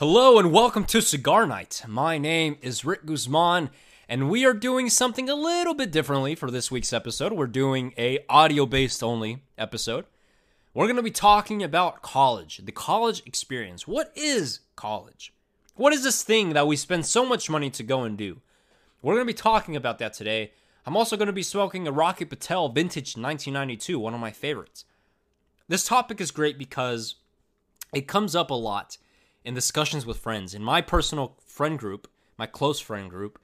Hello and welcome to Cigar Night. My name is Rick Guzman, and we are doing something a little bit differently for this week's episode. We're doing a audio-based only episode. We're going to be talking about college, the college experience. What is college? What is this thing that we spend so much money to go and do? We're going to be talking about that today. I'm also going to be smoking a Rocky Patel Vintage 1992, one of my favorites. This topic is great because it comes up a lot in discussions with friends. In my personal friend group, my close friend group,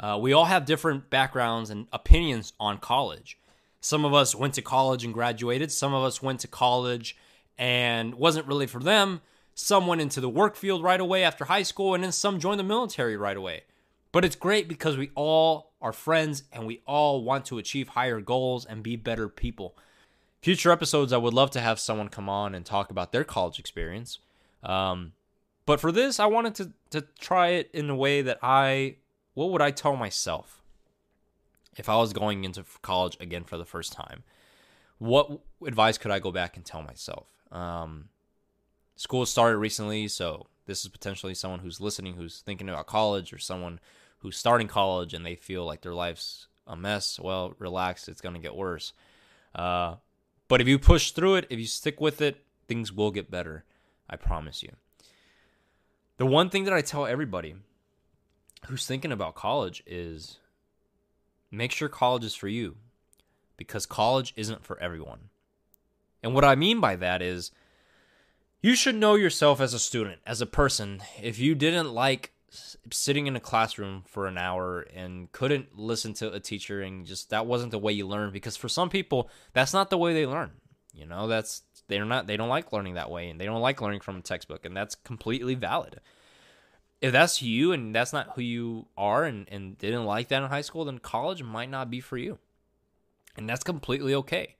uh, we all have different backgrounds and opinions on college. Some of us went to college and graduated. Some of us went to college and wasn't really for them. Some went into the work field right away after high school, and then some joined the military right away. But it's great because we all are friends and we all want to achieve higher goals and be better people. Future episodes, I would love to have someone come on and talk about their college experience. Um, but for this, I wanted to to try it in a way that I what would I tell myself if I was going into college again for the first time? What advice could I go back and tell myself? Um, school started recently, so this is potentially someone who's listening who's thinking about college or someone who's starting college and they feel like their life's a mess. Well, relax, it's going to get worse. Uh, but if you push through it, if you stick with it, things will get better. I promise you. The one thing that I tell everybody who's thinking about college is make sure college is for you because college isn't for everyone. And what I mean by that is you should know yourself as a student, as a person. If you didn't like sitting in a classroom for an hour and couldn't listen to a teacher and just that wasn't the way you learn because for some people that's not the way they learn. You know, that's they're not they don't like learning that way and they don't like learning from a textbook and that's completely valid. If that's you and that's not who you are and, and didn't like that in high school then college might not be for you. And that's completely okay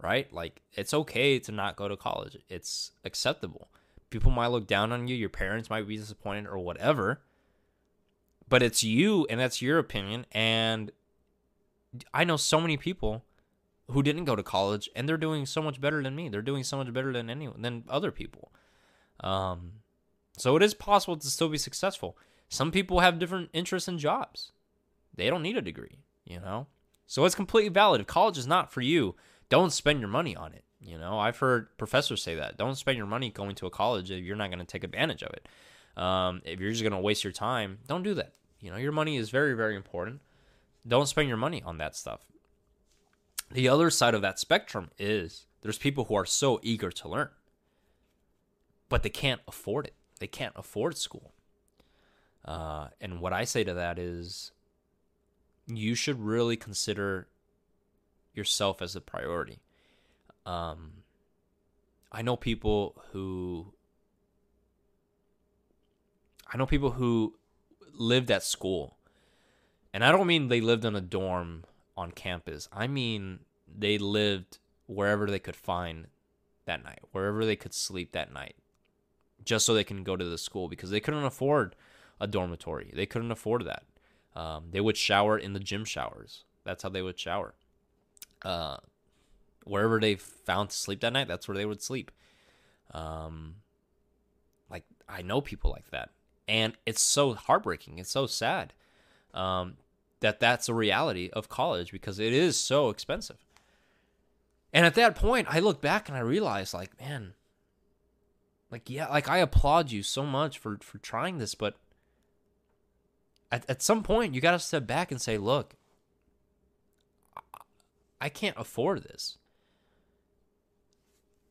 right? Like it's okay to not go to college. It's acceptable. People might look down on you your parents might be disappointed or whatever but it's you and that's your opinion and i know so many people who didn't go to college and they're doing so much better than me. They're doing so much better than anyone than other people. Um, so it is possible to still be successful. Some people have different interests and jobs. They don't need a degree, you know? So it's completely valid. If college is not for you, don't spend your money on it. You know, I've heard professors say that. Don't spend your money going to a college if you're not going to take advantage of it. Um, if you're just going to waste your time, don't do that. You know, your money is very, very important. Don't spend your money on that stuff the other side of that spectrum is there's people who are so eager to learn, but they can't afford it. They can't afford school. Uh, and what I say to that is you should really consider yourself as a priority. Um, I know people who I know people who lived at school. And I don't mean they lived in a dorm on campus. I mean, they lived wherever they could find that night, wherever they could sleep that night, just so they can go to the school because they couldn't afford a dormitory. They couldn't afford that. Um, they would shower in the gym showers. That's how they would shower. Uh, wherever they found to sleep that night, that's where they would sleep. Um, like I know people like that, and it's so heartbreaking. It's so sad. Um, that that's a reality of college because it is so expensive. And at that point, I look back and I realize, like, man, like, yeah, like I applaud you so much for for trying this, but at at some point, you got to step back and say, look, I can't afford this.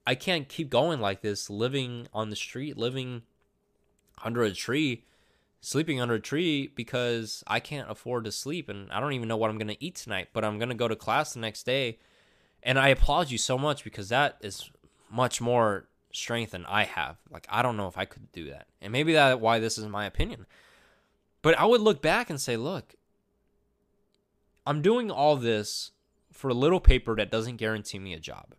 I can't keep going like this, living on the street, living under a tree sleeping under a tree because I can't afford to sleep and I don't even know what I'm going to eat tonight, but I'm going to go to class the next day. And I applaud you so much because that is much more strength than I have. Like I don't know if I could do that. And maybe that why this is my opinion. But I would look back and say, look, I'm doing all this for a little paper that doesn't guarantee me a job.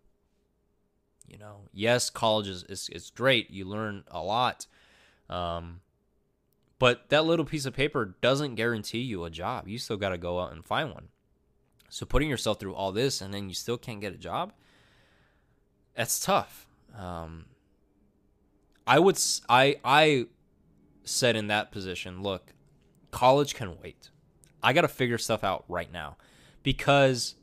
You know, yes, college is, is, is great. You learn a lot. Um, but that little piece of paper doesn't guarantee you a job. You still got to go out and find one. So putting yourself through all this and then you still can't get a job, that's tough. Um, I would I I said in that position, look, college can wait. I got to figure stuff out right now because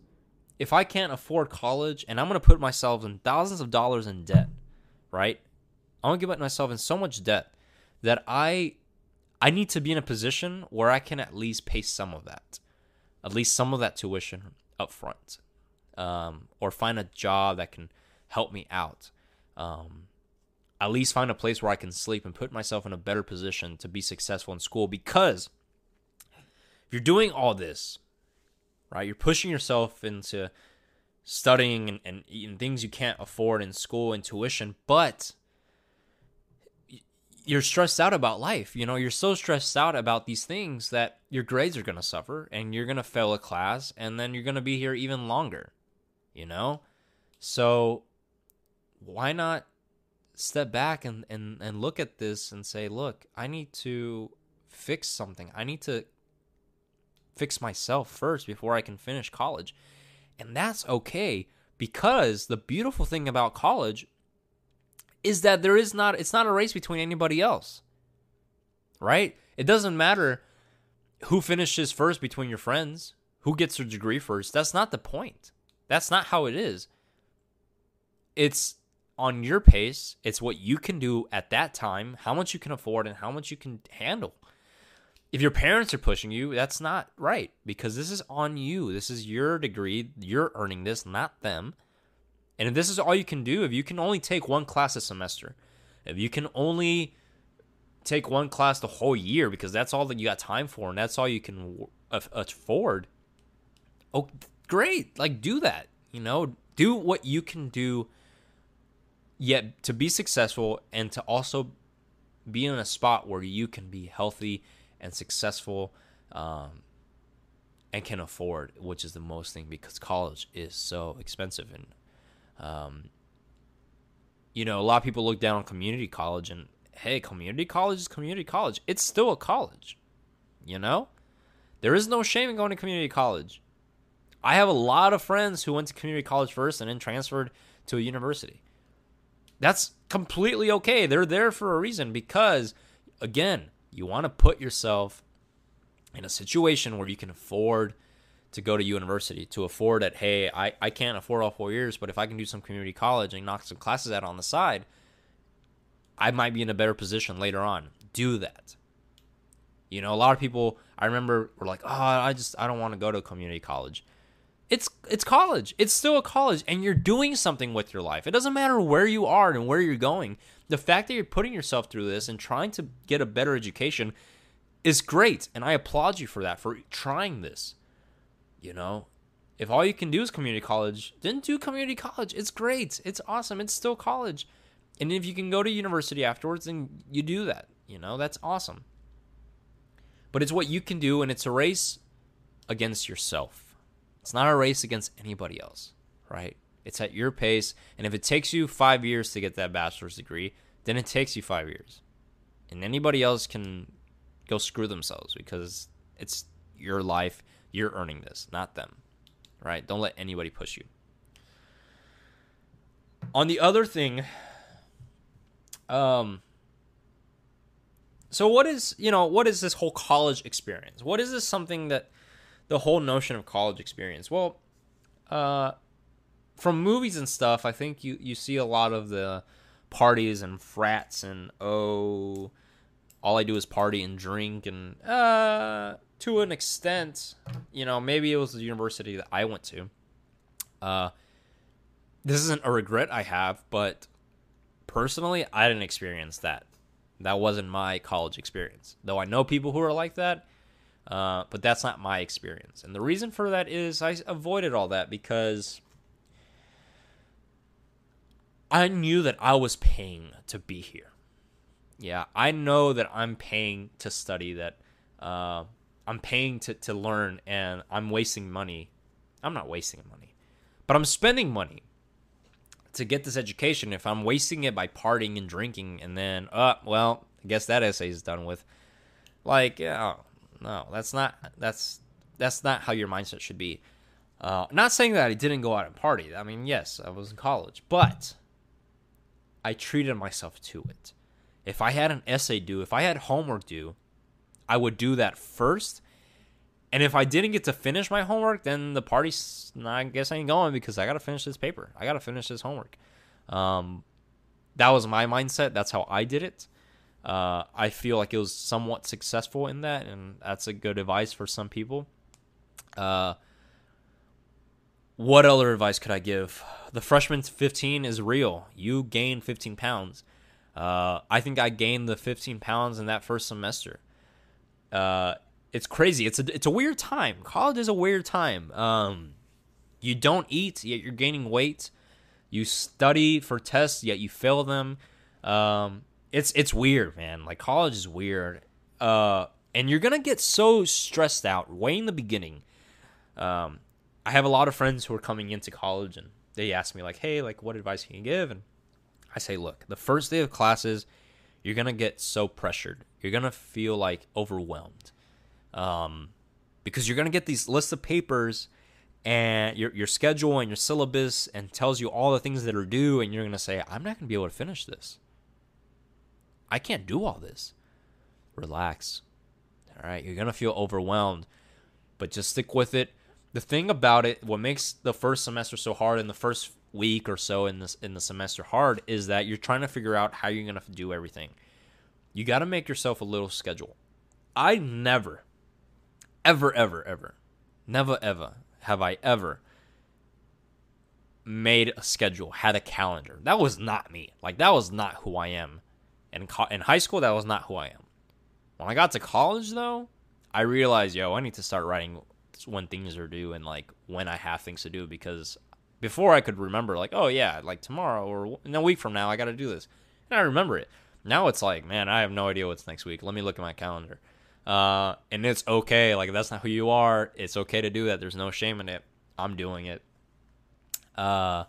if I can't afford college and I'm going to put myself in thousands of dollars in debt, right? I'm going to get myself in so much debt that I I need to be in a position where I can at least pay some of that. At least some of that tuition up front. Um, or find a job that can help me out. Um, at least find a place where I can sleep and put myself in a better position to be successful in school because if you're doing all this right? You're pushing yourself into studying and, and, and things you can't afford in school and tuition, but you're stressed out about life. You know, you're so stressed out about these things that your grades are going to suffer and you're going to fail a class and then you're going to be here even longer, you know? So why not step back and, and, and look at this and say, look, I need to fix something. I need to fix myself first before I can finish college. And that's okay because the beautiful thing about college is that there is not it's not a race between anybody else. Right? It doesn't matter who finishes first between your friends, who gets their degree first. That's not the point. That's not how it is. It's on your pace. It's what you can do at that time, how much you can afford, and how much you can handle if your parents are pushing you, that's not right because this is on you. This is your degree. You're earning this, not them. And if this is all you can do, if you can only take one class a semester, if you can only take one class the whole year because that's all that you got time for and that's all you can afford, oh, great. Like, do that. You know, do what you can do yet to be successful and to also be in a spot where you can be healthy and successful um, and can afford, which is the most thing because college is so expensive. And, um, you know, a lot of people look down on community college and, hey, community college is community college. It's still a college, you know? There is no shame in going to community college. I have a lot of friends who went to community college first and then transferred to a university. That's completely okay. They're there for a reason because, again, you want to put yourself in a situation where you can afford to go to university, to afford it. Hey, I, I can't afford all four years, but if I can do some community college and knock some classes out on the side, I might be in a better position later on. Do that. You know, a lot of people I remember were like, "Oh, I just I don't want to go to community college." It's it's college. It's still a college and you're doing something with your life. It doesn't matter where you are and where you're going the fact that you're putting yourself through this and trying to get a better education is great and i applaud you for that for trying this you know? If all you can do is community college then do community college. It's great. It's awesome. It's still college. And if you can go to university afterwards then you do that you know? That's awesome. But it's what you can do and it's a race against yourself. It's not a race against anybody else right? It's at your pace. And if it takes you five years to get that bachelor's degree, then it takes you five years. And anybody else can go screw themselves because it's your life. You're earning this, not them. Right? Don't let anybody push you. On the other thing, um, so what is you know what is this whole college experience? What is this something that the whole notion of college experience? Well, uh, from movies and stuff, I think you you see a lot of the parties and frats and oh, all I do is party and drink and uh, to an extent, you know, maybe it was the university that I went to. Uh, this isn't a regret I have, but personally, I didn't experience that. That wasn't my college experience. Though I know people who are like that, uh, but that's not my experience. And the reason for that is I avoided all that because I knew that I was paying to be here. Yeah, I know that I'm paying to study, that uh, I'm paying to, to learn, and I'm wasting money. I'm not wasting money, but I'm spending money to get this education. If I'm wasting it by partying and drinking, and then, uh, well, I guess that essay is done with. Like, yeah, no, that's not that's that's not how your mindset should be. Uh, not saying that I didn't go out and party. I mean, yes, I was in college, but I treated myself to it. if I had an essay due, if I had homework due, I would do that first. And if I didn't get to finish my homework, then the party's I guess I ain't going because I got to finish this paper. I got to finish this homework. Um, that was my mindset. That's how I did it. Uh, I feel like it was somewhat successful in that, and that's a good advice for some people. Uh, what other advice could I give? The freshman 15 is real. You gain 15 pounds. Uh, I think I gained the 15 pounds in that first semester. Uh, it's crazy. It's a it's a weird time. College is a weird time. Um, you don't eat yet you're gaining weight. You study for tests yet you fail them. Um, it's it's weird, man. Like college is weird. Uh, and you're gonna get so stressed out way in the beginning. Um, I have a lot of friends who are coming into college and they ask me like, "Hey, like what advice can you give?" And I say, "Look, the first day of classes, you're going to get so pressured. You're going to feel like overwhelmed. Um because you're going to get these lists of papers and your your schedule and your syllabus and tells you all the things that are due and you're going to say, "I'm not going to be able to finish this. I can't do all this." Relax. All right, you're going to feel overwhelmed, but just stick with it the thing about it, what makes the first semester so hard and the first week or so in this in the semester hard is that you're trying to figure out how you're gonna do everything. You got to make yourself a little schedule. I never, ever, ever, ever, never, ever have I ever made a schedule, had a calendar. That was not me. Like that was not who I am. In co- in high school, that was not who I am. When I got to college, though, I realized, yo, I need to start writing when things are due and like when I have things to do because before I could remember like oh yeah like tomorrow or in a week from now I got to do this and I remember it. Now it's like man I have no idea what's next week. Let me look at my calendar. Uh, and it's okay like that's not who you are. It's okay to do that. There's no shame in it. I'm doing it. Uh,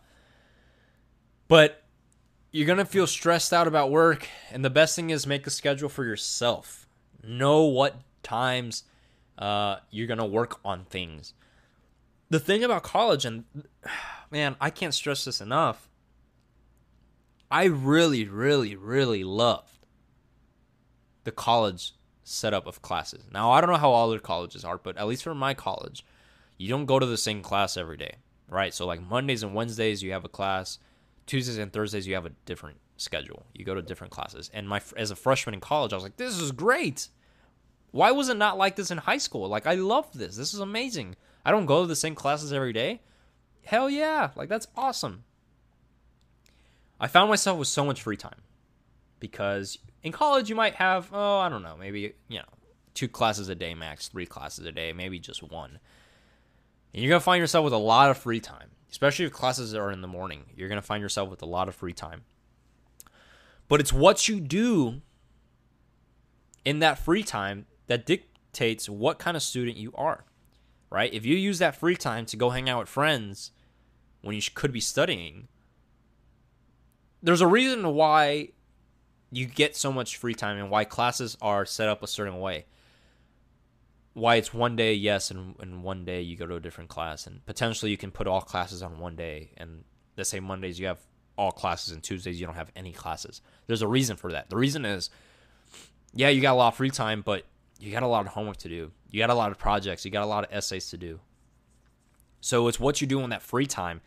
but you're gonna feel stressed out about work, and the best thing is make a schedule for yourself. Know what times uh, you're gonna work on things. The thing about college, and man, I can't stress this enough. I really, really, really loved the college setup of classes. Now, I don't know how all other colleges are, but at least for my college, you don't go to the same class every day, right? So, like Mondays and Wednesdays, you have a class. Tuesdays and Thursdays, you have a different schedule. You go to different classes. And my as a freshman in college, I was like, this is great. Why was it not like this in high school? Like I love this. This is amazing. I don't go to the same classes every day. Hell yeah. Like that's awesome. I found myself with so much free time because in college you might have oh, I don't know, maybe, you know, two classes a day max, three classes a day, maybe just one. And you're to find yourself with a lot of free time, especially if classes are in the morning. You're to find yourself with a lot of free time. But it's what you do in that free time that dictates what kind of student you are, right? If you use that free time to go hang out with friends when you could be studying, there's a reason why you get so much free time and why classes are set up a certain way. Why it's one day, yes, and, and one day you go to a different class, and potentially you can put all classes on one day. And let's say Mondays you have all classes, and Tuesdays you don't have any classes. There's a reason for that. The reason is, yeah, you got a lot of free time, but you got a lot of homework to do. You got a lot of projects. You got a lot of essays to do. So it's what you do in that free time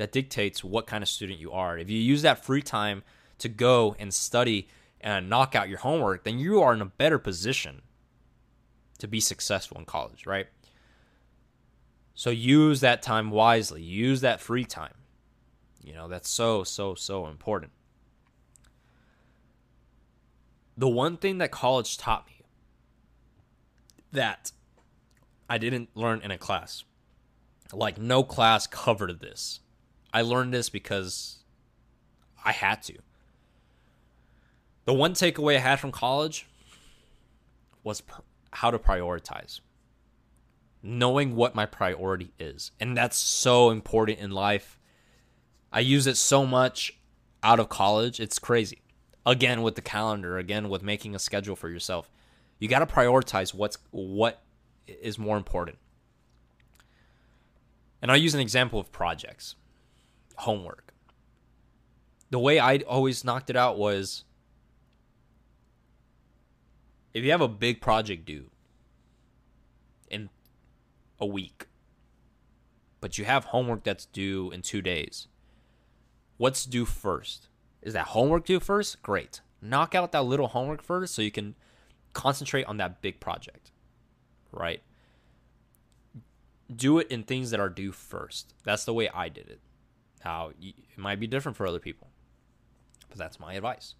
that dictates what kind of student you are. If you use that free time to go and study and knock out your homework, then you are in a better position to be successful in college, right? So use that time wisely. Use that free time. You know, that's so, so, so important. The one thing that college taught me that I didn't learn in a class. Like, no class covered this. I learned this because I had to. The one takeaway I had from college was pr- how to prioritize. Knowing what my priority is. And that's so important in life. I use it so much out of college. It's crazy. Again, with the calendar, again, with making a schedule for yourself. You got to prioritize what's what is more important. And I'll use an example of projects, homework. The way I always knocked it out was if you have a big project due in a week, but you have homework that's due in two days, what's due first? Is that homework due first? Great. Knock out that little homework first so you can concentrate on that big project, right? Do it in things that are due first. That's the way I did it. Now, it might be different for other people, but that's my advice.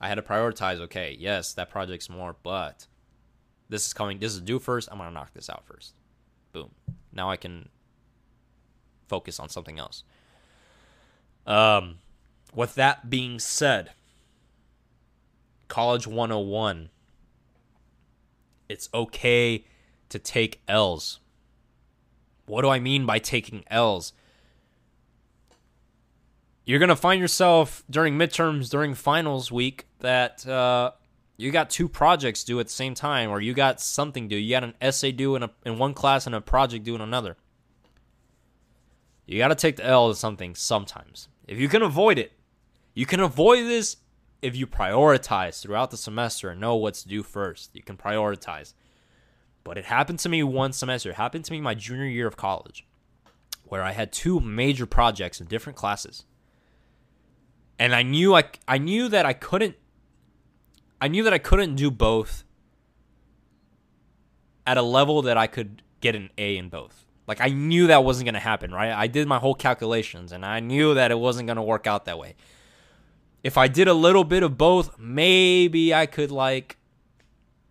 I had to prioritize, okay, yes, that project's more, but this is coming, this is due first. I'm going to knock this out first. Boom. Now I can focus on something else. Um, with that being said, College 101, it's okay to take L's. What do I mean by taking L's? You're going to find yourself during midterms, during finals week, that uh, you got two projects due at the same time, or you got something due. You got an essay due in, a, in one class and a project due in another. You got to take the L to something sometimes. If you can avoid it, you can avoid this if you prioritize throughout the semester and know what's due first. You can prioritize. But it happened to me one semester. It happened to me my junior year of college, where I had two major projects in different classes. And I knew I I knew that I couldn't I knew that I couldn't do both at a level that I could get an A in both. Like I knew that wasn't going to happen, right? I did my whole calculations and I knew that it wasn't going to work out that way. If I did a little bit of both, maybe I could like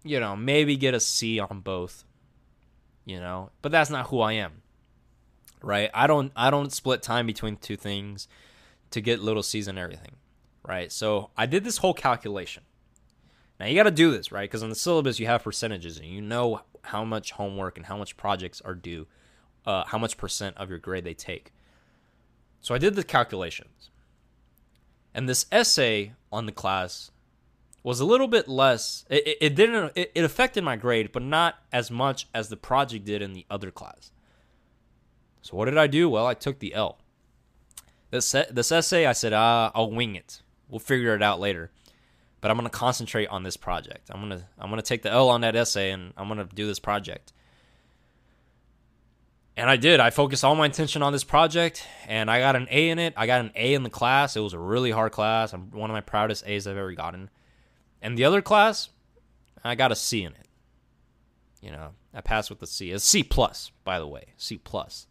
you know, maybe get a C on both. You know, but that's not who I am. Right? I don't I don't split time between two things to get little and everything. Right? So, I did this whole calculation. Now you got to do this, right? Because on the syllabus you have percentages and you know how much homework and how much projects are due, uh, how much percent of your grade they take. So I did the calculations. And this essay on the class was a little bit less. It, it, it didn't. It, it affected my grade, but not as much as the project did in the other class. So what did I do? Well, I took the L. This this essay, I said, ah, I'll wing it. We'll figure it out later. But I'm gonna concentrate on this project. I'm gonna I'm gonna take the L on that essay, and I'm gonna do this project. And I did. I focused all my attention on this project, and I got an A in it. I got an A in the class. It was a really hard class. I'm one of my proudest A's I've ever gotten. And the other class, I got a C in it. You know, I passed with a C. A C plus, by the way, C plus.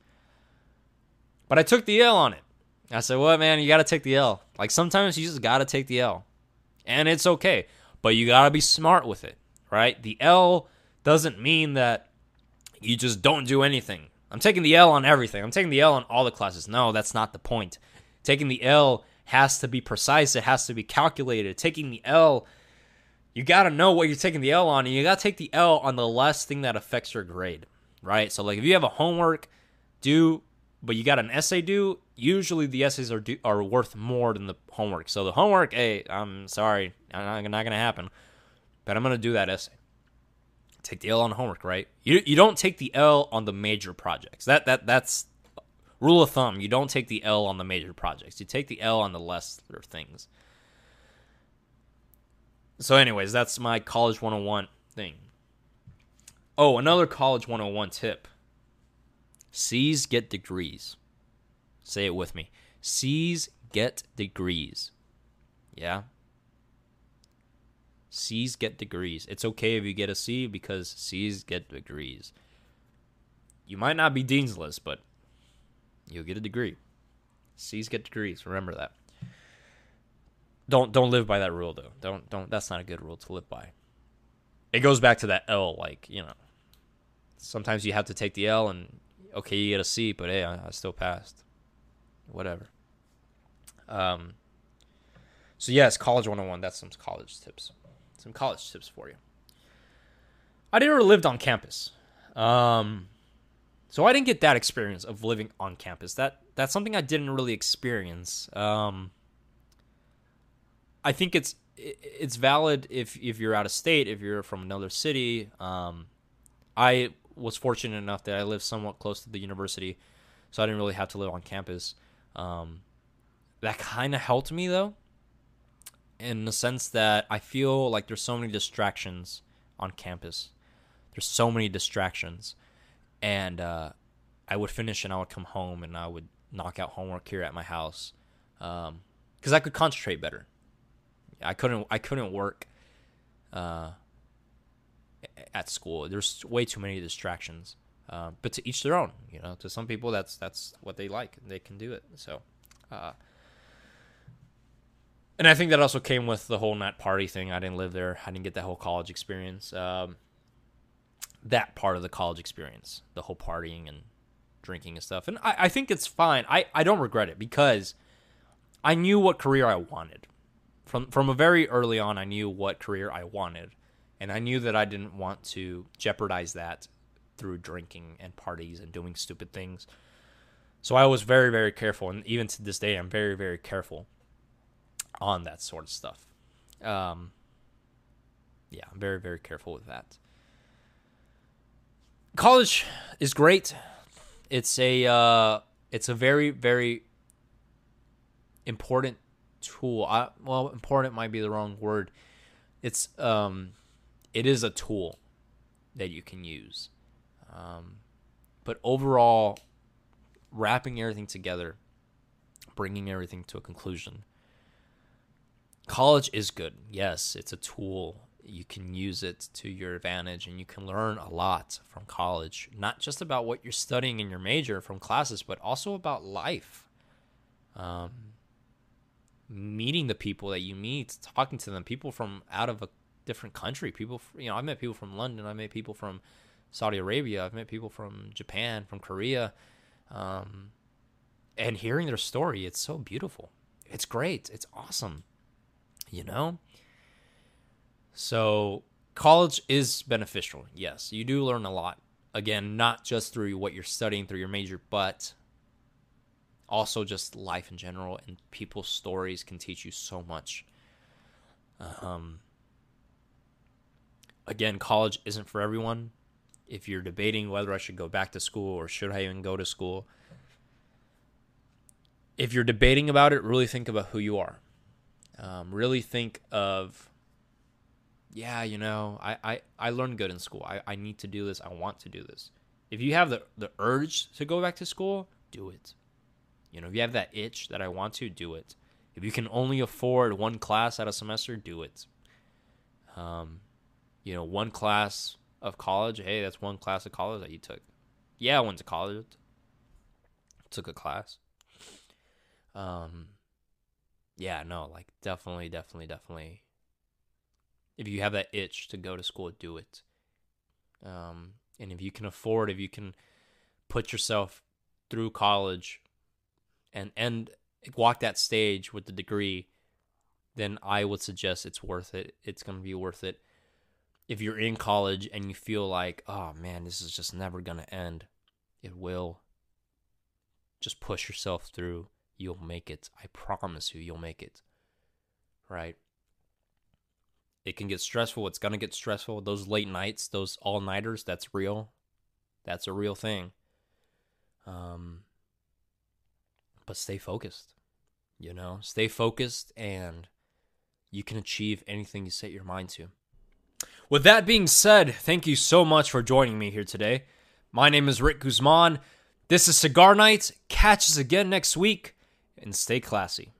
But I took the L on it. I said, "What, man? You got to take the L. Like sometimes you just got to take the L, and it's okay. But you got to be smart with it, right? The L doesn't mean that you just don't do anything. I'm taking the L on everything. I'm taking the L on all the classes. No, that's not the point. Taking the L has to be precise. It has to be calculated. Taking the L, you got to know what you're taking the L on, and you got to take the L on the last thing that affects your grade, right? So, like, if you have a homework due, but you got an essay due, usually the essays are due, are worth more than the homework. So the homework, hey, I'm sorry, not, not gonna happen, but I'm gonna do that essay. Take the L on homework, right? You you don't take the L on the major projects. That that that's rule of thumb. You don't take the L on the major projects. You take the L on the lesser things. So, anyways, that's my college 101 thing. Oh, another college 101 tip. C's get degrees. Say it with me. C's get degrees. Yeah? C's get degrees. It's okay if you get a C because C's get degrees. You might not be dean's list, but you'll get a degree. C's get degrees. Remember that. Don't don't live by that rule though. Don't don't that's not a good rule to live by. It goes back to that L like, you know. Sometimes you have to take the L and okay, you get a C, but hey, I, I still passed whatever. Um, so yes, college 101. That's some college tips. Some college tips for you. I never lived on campus. Um, so I didn't get that experience of living on campus. That that's something I didn't really experience. Um, I think it's it's valid if if you're out of state, if you're from another city. Um, I was fortunate enough that I lived somewhat close to the university, so I didn't really have to live on campus. Um, that kind of helped me though. in the sense that I feel like there's so many distractions on campus. There's so many distractions, and uh, I would finish and I would come home and I would knock out homework here at my house because um, I could concentrate better. I couldn't. I couldn't work uh, at school. There's way too many distractions. Uh, but to each their own. You know, to some people that's that's what they like. They can do it. So. Uh, and I think that also came with the whole night party thing. I didn't live there. I didn't get that whole college experience. Um, that part of the college experience, the whole partying and drinking and stuff. And I, I think it's fine. I, I don't regret it because I knew what career I wanted. From from a very early on I knew what career I wanted. And I knew that I didn't want to jeopardize that through drinking and parties and doing stupid things. So I was very, very careful. And even to this day I'm very, very careful on that sort of stuff. Um, yeah, I'm very, very careful with that. College is great. It's a uh, it's a very, very important tool. I, well, important might be the wrong word. It's um, it is a tool that you can use. Um, but overall, wrapping everything together, bringing everything to a conclusion college is good. Yes, it's a tool. You can use it to your advantage and you can learn a lot from college, not just about what you're studying in your major from classes, but also about life. Um, meeting the people that you meet, talking to them, people from out of a different country, people, you know, I met people from London, I met people from Saudi Arabia, I've met people from Japan, from Korea. Um, and hearing their story, it's so beautiful. It's great. It's awesome you know? So, college is beneficial. Yes, you do learn a lot. Again, not just through what you're studying through your major, but also just life in general and people's stories can teach you so much. Um, again, college isn't for everyone. If you're debating whether I should go back to school or should I even go to school, if you're debating about it, really think about who you are. Um, really think of, yeah, you know, I, I, I learned good in school. I, I need to do this. I want to do this. If you have the, the urge to go back to school, do it. You know, if you have that itch that I want to, do it. If you can only afford one class at a semester, do it. Um, you know, one class of college, hey, that's one class of college that you took. Yeah, I went to college. Took a class. Um, yeah, no, like definitely, definitely, definitely. If you have that itch to go to school, do it. Um, and if you can afford, if you can put yourself through college and and walk that stage with the degree, then I would suggest it's worth it. It's to be worth it. If you're in college and you feel like, oh man, this is just never going to end, it will. Just push yourself through you'll make it. I promise you, you'll make it. Right? It can get stressful. It's going to get stressful. Those late nights, those all nighters, that's real. That's a real thing. Um, but stay focused. You know, stay focused and you can achieve anything you set your mind to. With that being said, thank you so much for joining me here today. My name is Rick Guzman. This is Cigar Night. Catch us again next week and stay classy.